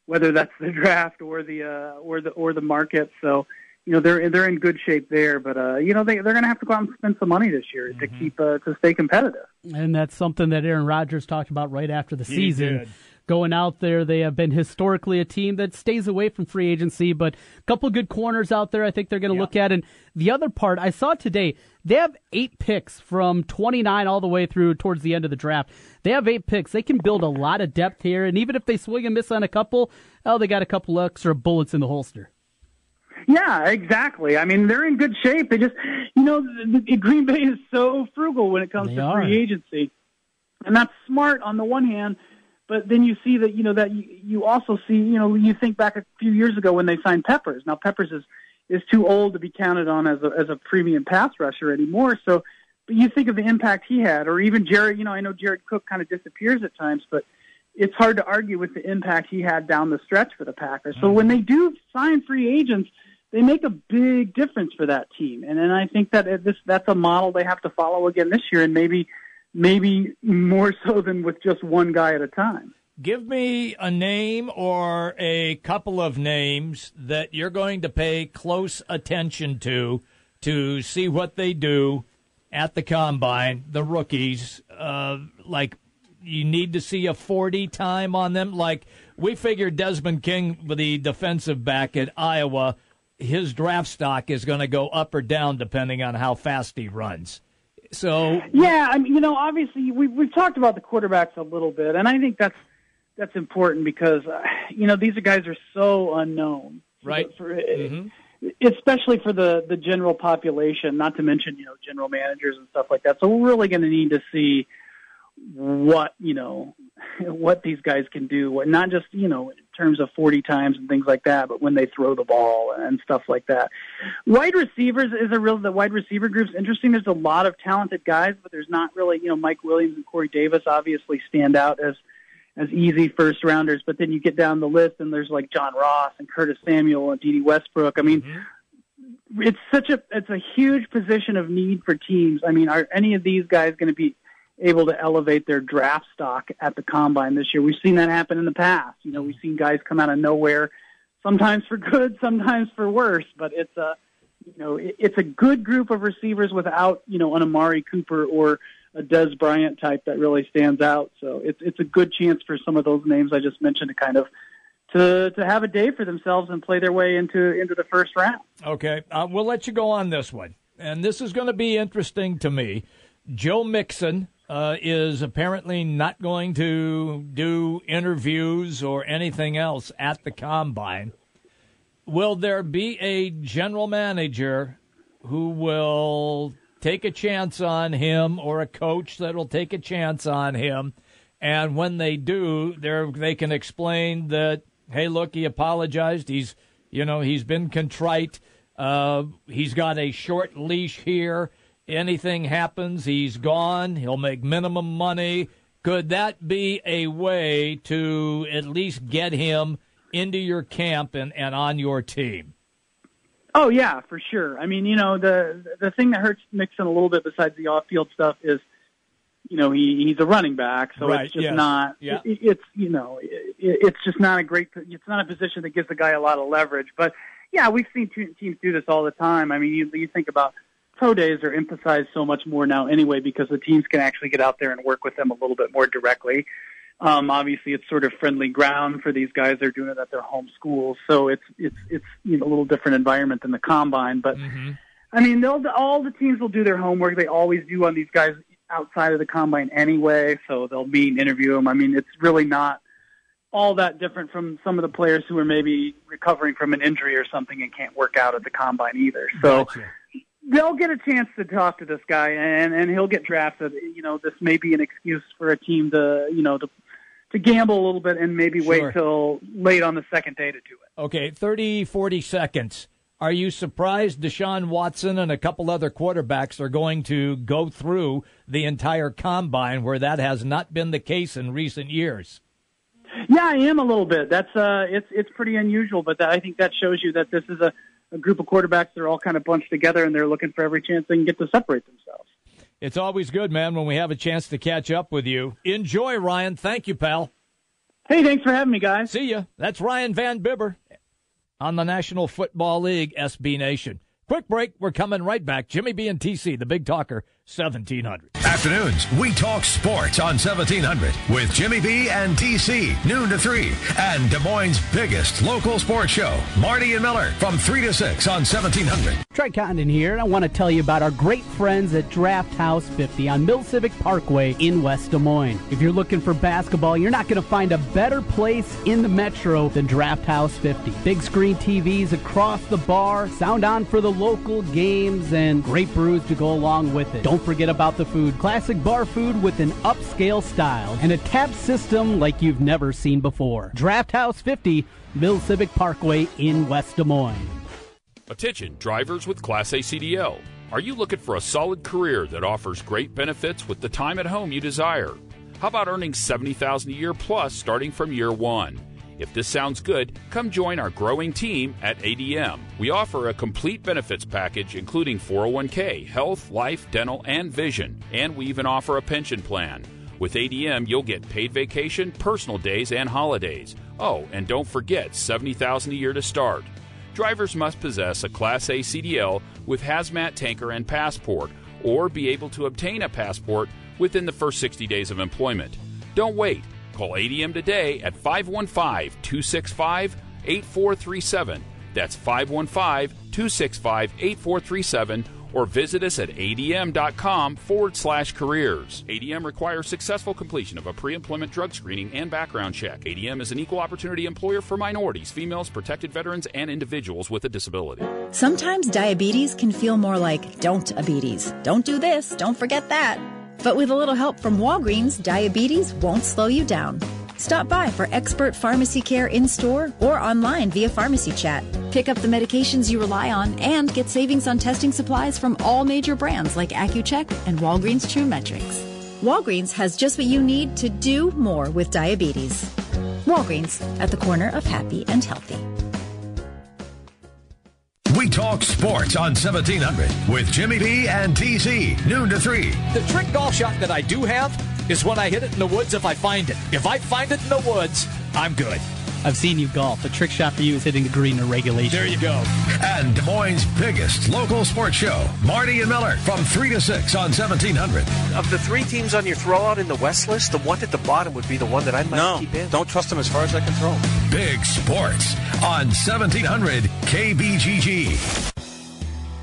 whether that's the *laughs* draft or the uh, or the or the market. So you know they're they're in good shape there, but uh, you know they they're going to have to go out and spend some money this year mm-hmm. to keep uh, to stay competitive. And that's something that Aaron Rodgers talked about right after the he season. Did. Going out there, they have been historically a team that stays away from free agency, but a couple good corners out there. I think they're going to yeah. look at. And the other part I saw today, they have eight picks from 29 all the way through towards the end of the draft. They have eight picks. They can build a lot of depth here, and even if they swing and miss on a couple, oh, they got a couple extra bullets in the holster. Yeah, exactly. I mean, they're in good shape. They just, you know, the, the Green Bay is so frugal when it comes they to are. free agency, and that's smart on the one hand. But then you see that, you know, that you, you also see, you know, you think back a few years ago when they signed Peppers. Now Peppers is is too old to be counted on as a as a premium pass rusher anymore. So but you think of the impact he had, or even Jared. You know, I know Jared Cook kind of disappears at times, but it's hard to argue with the impact he had down the stretch for the Packers. So mm. when they do sign free agents, they make a big difference for that team, and and I think that this that's a model they have to follow again this year, and maybe maybe more so than with just one guy at a time. Give me a name or a couple of names that you're going to pay close attention to to see what they do at the combine. The rookies, uh, like you need to see a 40 time on them. Like we figured Desmond King, the defensive back at Iowa, his draft stock is going to go up or down depending on how fast he runs. So yeah, I mean, you know, obviously we we've talked about the quarterbacks a little bit, and I think that's that's important because uh, you know these guys are so unknown, right? For, mm-hmm. Especially for the the general population, not to mention you know general managers and stuff like that. So we're really going to need to see what you know *laughs* what these guys can do what not just you know in terms of 40 times and things like that but when they throw the ball and stuff like that. Wide receivers is a real the wide receiver group's interesting there's a lot of talented guys but there's not really you know Mike Williams and Corey Davis obviously stand out as as easy first rounders but then you get down the list and there's like John Ross and Curtis Samuel and Dede Westbrook. I mean mm-hmm. it's such a it's a huge position of need for teams. I mean are any of these guys going to be able to elevate their draft stock at the combine this year. We've seen that happen in the past. You know, we've seen guys come out of nowhere, sometimes for good, sometimes for worse. But it's a, you know, it's a good group of receivers without, you know, an Amari Cooper or a Dez Bryant type that really stands out. So it's it's a good chance for some of those names I just mentioned to kind of to to have a day for themselves and play their way into into the first round. Okay, uh, we'll let you go on this one, and this is going to be interesting to me. Joe Mixon uh, is apparently not going to do interviews or anything else at the combine. Will there be a general manager who will take a chance on him or a coach that'll take a chance on him? And when they do, they can explain that, hey, look, he apologized. He's, you know, he's been contrite. Uh, he's got a short leash here anything happens, he's gone. He'll make minimum money. Could that be a way to at least get him into your camp and, and on your team? Oh yeah, for sure. I mean, you know, the the thing that hurts Mixon a little bit besides the off-field stuff is, you know, he he's a running back, so right, it's just yes. not. Yeah. It, it's you know, it, it's just not a great. It's not a position that gives the guy a lot of leverage. But yeah, we've seen teams do this all the time. I mean, you you think about pro days are emphasized so much more now anyway because the teams can actually get out there and work with them a little bit more directly. Um, obviously, it's sort of friendly ground for these guys. They're doing it at their home schools, so it's it's it's you know, a little different environment than the combine. But mm-hmm. I mean, they'll all the teams will do their homework. They always do on these guys outside of the combine anyway, so they'll meet and interview them. I mean, it's really not all that different from some of the players who are maybe recovering from an injury or something and can't work out at the combine either. So. Gotcha they'll get a chance to talk to this guy, and and he'll get drafted. You know, this may be an excuse for a team to you know to to gamble a little bit and maybe Sure. wait till late on the second day to do it. Okay, 30, 40 seconds. Are you surprised Deshaun Watson and a couple other quarterbacks are going to go through the entire combine where that has not been the case in recent years? Yeah, I am a little bit. That's uh, it's it's pretty unusual, but that, I think that shows you that this is a, a group of quarterbacks that are all kind of bunched together and they're looking for every chance they can get to separate themselves. It's always good, man, when we have a chance to catch up with you. Enjoy, Ryan. Thank you, pal. Hey, thanks for having me, guys. See ya. That's Ryan Van Bibber on the National Football League, SB Nation. Quick break. We're coming right back. Jimmy B and TC, the Big Talker, 1700. Afternoons, we talk sports on 1700 with Jimmy B and TC, noon to 3, and Des Moines' biggest local sports show, Marty and Miller, from 3 to 6 on 1700. Trey Condon here, and I want to tell you about our great friends at Draft House 50 on Mill Civic Parkway in West Des Moines. If you're looking for basketball, you're not going to find a better place in the metro than Draft House 50. Big screen TVs across the bar, sound on for the local games, and great brews to go along with it. Don't forget about the food. Classic bar food with an upscale style and a tap system like you've never seen before. Draft House 50, Mill Civic Parkway in West Des Moines. Attention drivers with Class A CDL. Are you looking for a solid career that offers great benefits with the time at home you desire? How about earning 70,000 a year plus starting from year 1? If this sounds good, come join our growing team at ADM. We offer a complete benefits package including 401k, health, life, dental, and vision, and we even offer a pension plan. With ADM, you'll get paid vacation, personal days, and holidays. Oh, and don't forget 70,000 a year to start. Drivers must possess a Class A CDL with hazmat tanker and passport or be able to obtain a passport within the first 60 days of employment. Don't wait. Call ADM today at 515 265 8437. That's 515 265 8437 or visit us at adm.com forward slash careers. ADM requires successful completion of a pre employment drug screening and background check. ADM is an equal opportunity employer for minorities, females, protected veterans, and individuals with a disability. Sometimes diabetes can feel more like don't diabetes. Don't do this, don't forget that. But with a little help from Walgreens, diabetes won't slow you down. Stop by for expert pharmacy care in store or online via pharmacy chat. Pick up the medications you rely on and get savings on testing supplies from all major brands like Accu-Chek and Walgreens True Metrix. Walgreens has just what you need to do more with diabetes. Walgreens at the corner of happy and healthy. We talk sports on 1700 with Jimmy B and TC, noon to 3. The trick golf shot that I do have is when I hit it in the woods if I find it. If I find it in the woods, I'm good. I've seen you golf. The trick shot for you is hitting the green in regulation. There you go. And Des Moines' biggest local sports show, Marty and Miller, from 3 to 6 on 1700. Of the three teams on your throwout in the West list, the one at the bottom would be the one that I might no, keep in. don't trust them as far as I can throw them. Big sports on 1700 KBGG.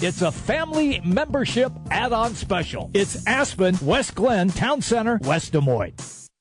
it's a family membership add on special. It's Aspen, West Glen, Town Center, West Des Moines.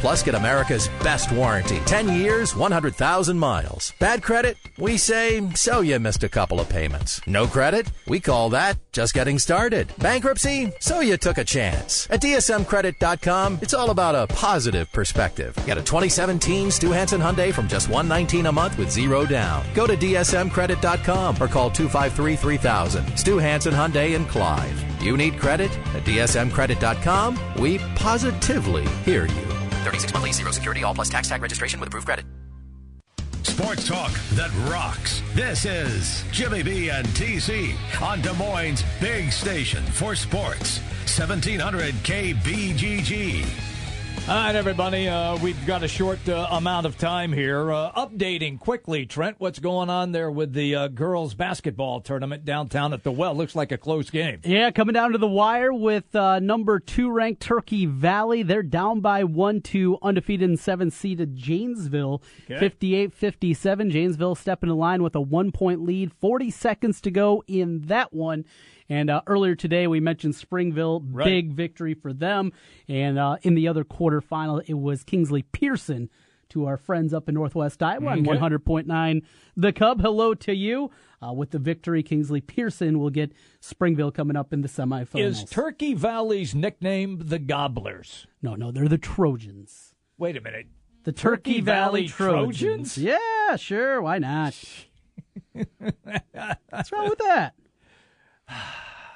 Plus, get America's best warranty 10 years, 100,000 miles. Bad credit? We say, so you missed a couple of payments. No credit? We call that just getting started. Bankruptcy? So you took a chance. At DSMCredit.com, it's all about a positive perspective. Get a 2017 Stew Hansen Hyundai from just 119 a month with zero down. Go to DSMCredit.com or call 253 3000. Stew Hansen Hyundai in Clive. You need credit? At DSMCredit.com, we positively hear you. 36 monthly, zero security, all plus tax tag registration with approved credit. Sports talk that rocks. This is Jimmy B and TC on Des Moines' big station for sports. 1700 KBGG. All right, everybody. Uh, we've got a short uh, amount of time here. Uh, updating quickly, Trent, what's going on there with the uh, girls' basketball tournament downtown at the Well? Looks like a close game. Yeah, coming down to the wire with uh, number two ranked Turkey Valley. They're down by one to undefeated and seven seeded Janesville, 58 57. Janesville stepping in line with a one point lead, 40 seconds to go in that one. And uh, earlier today, we mentioned Springville, Right. big victory for them. And uh, in the other quarterfinal, it was Kingsley Pierson to our friends up in Northwest Iowa on Okay. 100.9 The Cub. Hello to you. Uh, with the victory, Kingsley Pierson will get Springville coming up in the semifinals. Is Turkey Valley's nickname the Gobblers? no, no, they're the Trojans. Wait a minute. The Turkey, Turkey Valley, Valley Trojans. Trojans? Yeah, sure. Why not? *laughs* What's wrong with that? *sighs*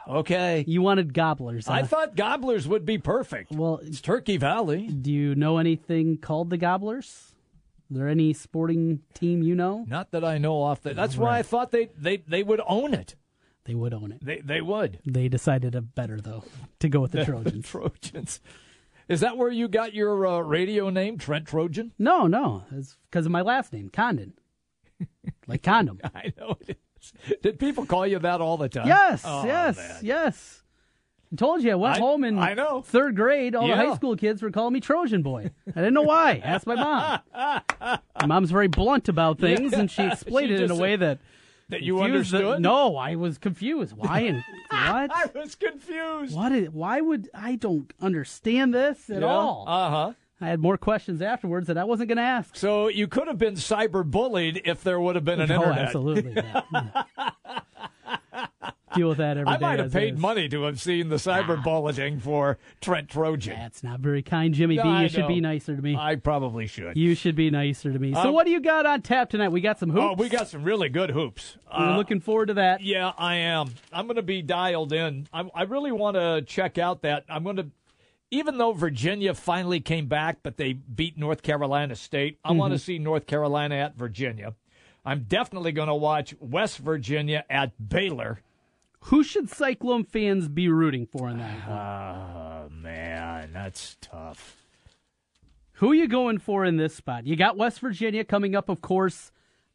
Okay. You wanted gobblers. I thought Gobblers would be perfect. Well, It's Turkey Valley. do you know anything called the Gobblers? Is there any sporting team you know? Not that I know off the. That's why I thought they, they, they would own it. They would own it. They they would. They decided a better though to go with the *laughs* Trojans. Trojans. Is that where you got your uh, radio name, Trent Trojan? No, no, it's because of my last name, Condon, *laughs* like condom. I know it is. *laughs* Did people call you that all the time? Yes, Oh, yes, man. yes. I told you I went I- home in I know. third grade. All Yeah. the high school kids were calling me Trojan boy. I didn't know why. Ask my mom. *laughs* my mom's very blunt about things, and she *laughs* explained She it in a way that That you confused the- understood? no, I was confused. Why and what? I was confused. What? Is, why would I don't understand this at all? Uh huh. I had more questions afterwards that I wasn't going to ask. So you could have been cyber bullied if there would have been an oh, internet. absolutely. yeah. *laughs* Deal with that every day. I might have paid is. money to have seen the cyber bulleting for Trent Trojan. That's not very kind, Jimmy B. No, I You should know. be nicer to me. I probably should. You should be nicer to me. So, Um, what do you got on tap tonight? We got some hoops. Oh, we got some really good hoops. We're Uh, looking forward to that. Yeah, I am. I'm going to be dialed in. I, I really want to check out that. I'm going to, even though Virginia finally came back, but they beat North Carolina State, I want to mm-hmm. see North Carolina at Virginia. I'm definitely going to watch West Virginia at Baylor. Who should Cyclone fans be rooting for in that? Oh, man, that's tough. Who are you going for in this spot? You got West Virginia coming up, of course,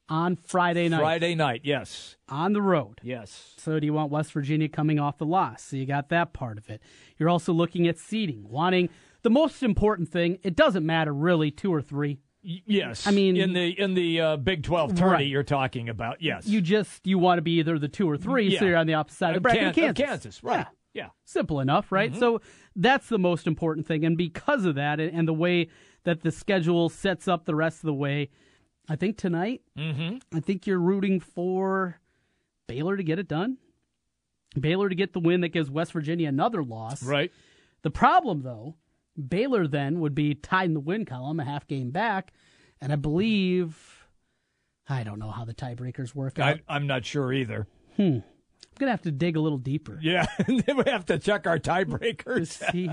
on Friday night. Friday night, yes. On the road. Yes. So do you want West Virginia coming off the loss? So you got that part of it. You're also looking at seeding, wanting the most important thing. It doesn't matter really, two or three. Y- Yes. I mean- in the in the uh, Big 12 tourney Right. you're talking about. Yes. You just you want to be either the two or three, so you're on the opposite side of the bracket. Of Kansas. Kansas, right. Yeah. Yeah. Simple enough, right? Mhm. So that's the most important thing, and because of that, and the way that the schedule sets up the rest of the way, I think tonight, Mm-hmm. I think you're rooting for Baylor to get it done. Baylor to get the win that gives West Virginia another loss. Right. The problem, though, Baylor then would be tied in the win column, a half game back, and I believe I don't know how the tiebreakers work out. I, I'm not sure either. Hmm. Gonna have to dig a little deeper. Yeah, *laughs* then we have to check our tiebreakers. See,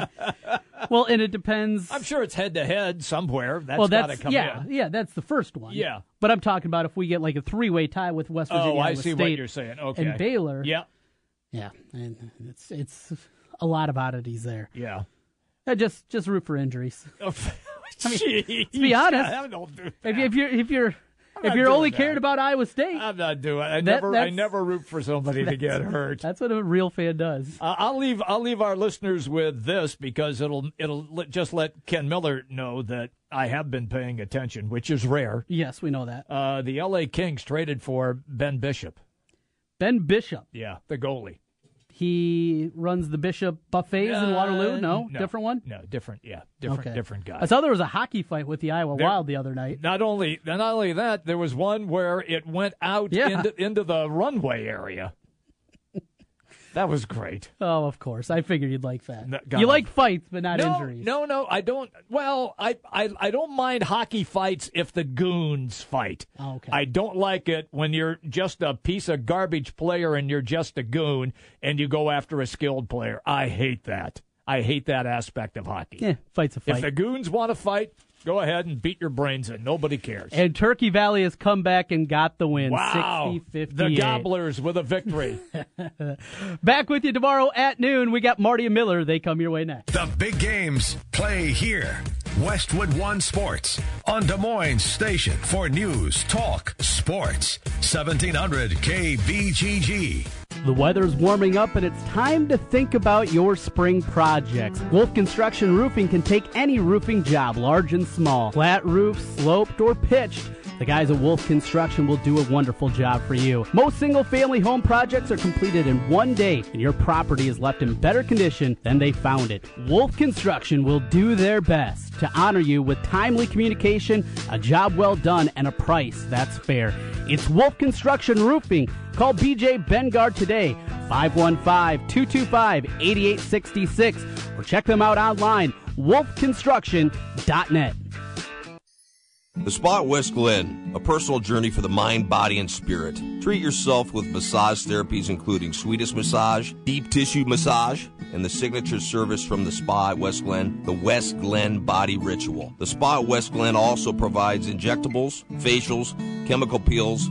well, and it depends. I'm sure it's head to head somewhere. That's well, that's yeah, in. yeah. That's the first one. Yeah. but I'm talking about if we get like a three way tie with West Virginia. Oh, I Iowa see what you're saying. Okay. and Baylor. Yeah. yeah, and it's it's a lot of oddities there. Yeah. Uh, just just root for injuries. *laughs* I mean, Jeez. to be honest, do if, if you're if you're if you're only that. cared about Iowa State, I'm not doing. I That- never. I never root for somebody to get hurt. that's what a real fan does. Uh, I'll leave. I'll leave our listeners with this because it'll it'll just let Ken Miller know that I have been paying attention, which is rare. Yes, we know that. Uh, the L.A. Kings traded for Ben Bishop. Ben Bishop. Yeah, the goalie. He runs the Bishop buffets in Uh, Waterloo. No, no. different one. No, different. Yeah, different. Okay. Different guy. I saw there was a hockey fight with the Iowa There- Wild the other night. Not only not only that, there was one where it went out Yeah. into into the runway area. That was great. Oh, of course. I figured you'd like that. No, you like fights, but not no, injuries. No, no, I don't. Well, I, I I don't mind hockey fights if the goons fight. Oh, okay. I don't like it when you're just a piece of garbage player and you're just a goon and you go after a skilled player. I hate that. I hate that aspect of hockey. Yeah, fight's a If the goons want to fight, go ahead and beat your brains in. Nobody cares. and Turkey Valley has come back and got the win. wow. 60 The Gobblers with a victory. *laughs* Back with you tomorrow at noon. We got Marty and Miller. They come your way next. The big games play here. Westwood One Sports on Des Moines Station for news, talk, sports. 1700 KBGG. The weather's warming up and it's time to think about your spring projects. Wolf Construction Roofing can take any roofing job, large and small, flat roof, sloped, or pitched. The guys at Wolf Construction will do a wonderful job for you. Most single family home projects are completed in one day, and your property is left in better condition than they found it. Wolf Construction will do their best to honor you with timely communication, a job well done, and a price that's fair. It's Wolf Construction Roofing. Call BJ Bengard today, 515 225 8866, or check them out online, wolfconstruction.net. The Spa West Glen, a personal journey for the mind, body, and spirit. Treat yourself with massage therapies including Swedish massage, deep tissue massage, and the signature service from the Spa at West Glen, the West Glen Body Ritual. The Spa at West Glen also provides injectables, facials, chemical peels,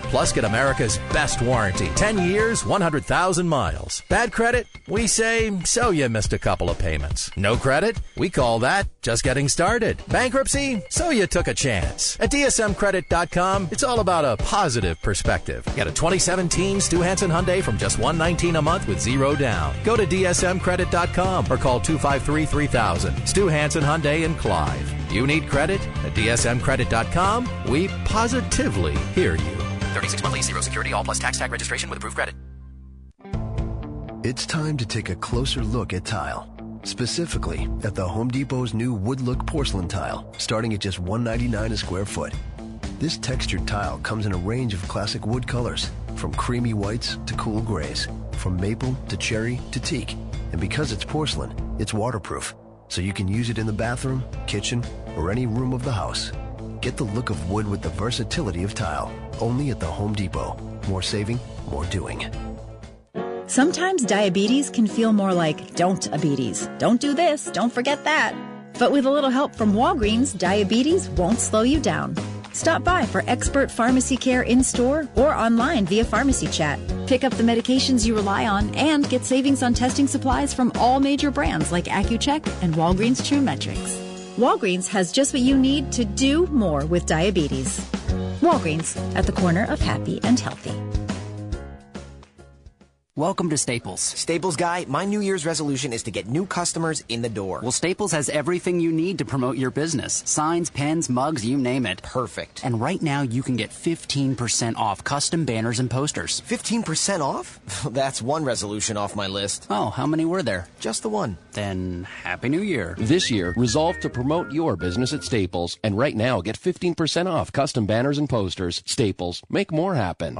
Plus, get America's best warranty 10 years, 100,000 miles. Bad credit? We say, so you missed a couple of payments. No credit? We call that just getting started. Bankruptcy? So you took a chance. At DSMCredit.com, it's all about a positive perspective. Get a 2017 Stew Hansen Hyundai from just 119 a month with zero down. Go to DSMCredit.com or call 253 3000. Stew Hansen Hyundai in Clive. You need credit? At DSMCredit.com, we positively hear you. 36 monthly, zero security, all plus tax tag registration with approved credit. It's time to take a closer look at tile. Specifically, at the Home Depot's new wood look porcelain tile, starting at just 199 a square foot. This textured tile comes in a range of classic wood colors, from creamy whites to cool grays, from maple to cherry to teak. And because it's porcelain, it's waterproof, so you can use it in the bathroom, kitchen, or any room of the house. Get the look of wood with the versatility of tile. Only at the Home Depot. More saving, more doing. Sometimes diabetes can feel more like don't diabetes. Don't do this, don't forget that. But with a little help from Walgreens, diabetes won't slow you down. Stop by for expert pharmacy care in store or online via pharmacy chat. Pick up the medications you rely on and get savings on testing supplies from all major brands like Accu-Chek and Walgreens True Metrix. Walgreens has just what you need to do more with diabetes. Walgreens, at the corner of happy and healthy. Welcome to Staples. Staples guy, my New Year's resolution is to get new customers in the door. Well, Staples has everything you need to promote your business signs, pens, mugs, you name it. Perfect. And right now, you can get 15% off custom banners and posters. 15% off? *laughs* That's one resolution off my list. Oh, how many were there? Just the one. Then, Happy New Year. This year, resolve to promote your business at Staples. And right now, get 15% off custom banners and posters. Staples, make more happen.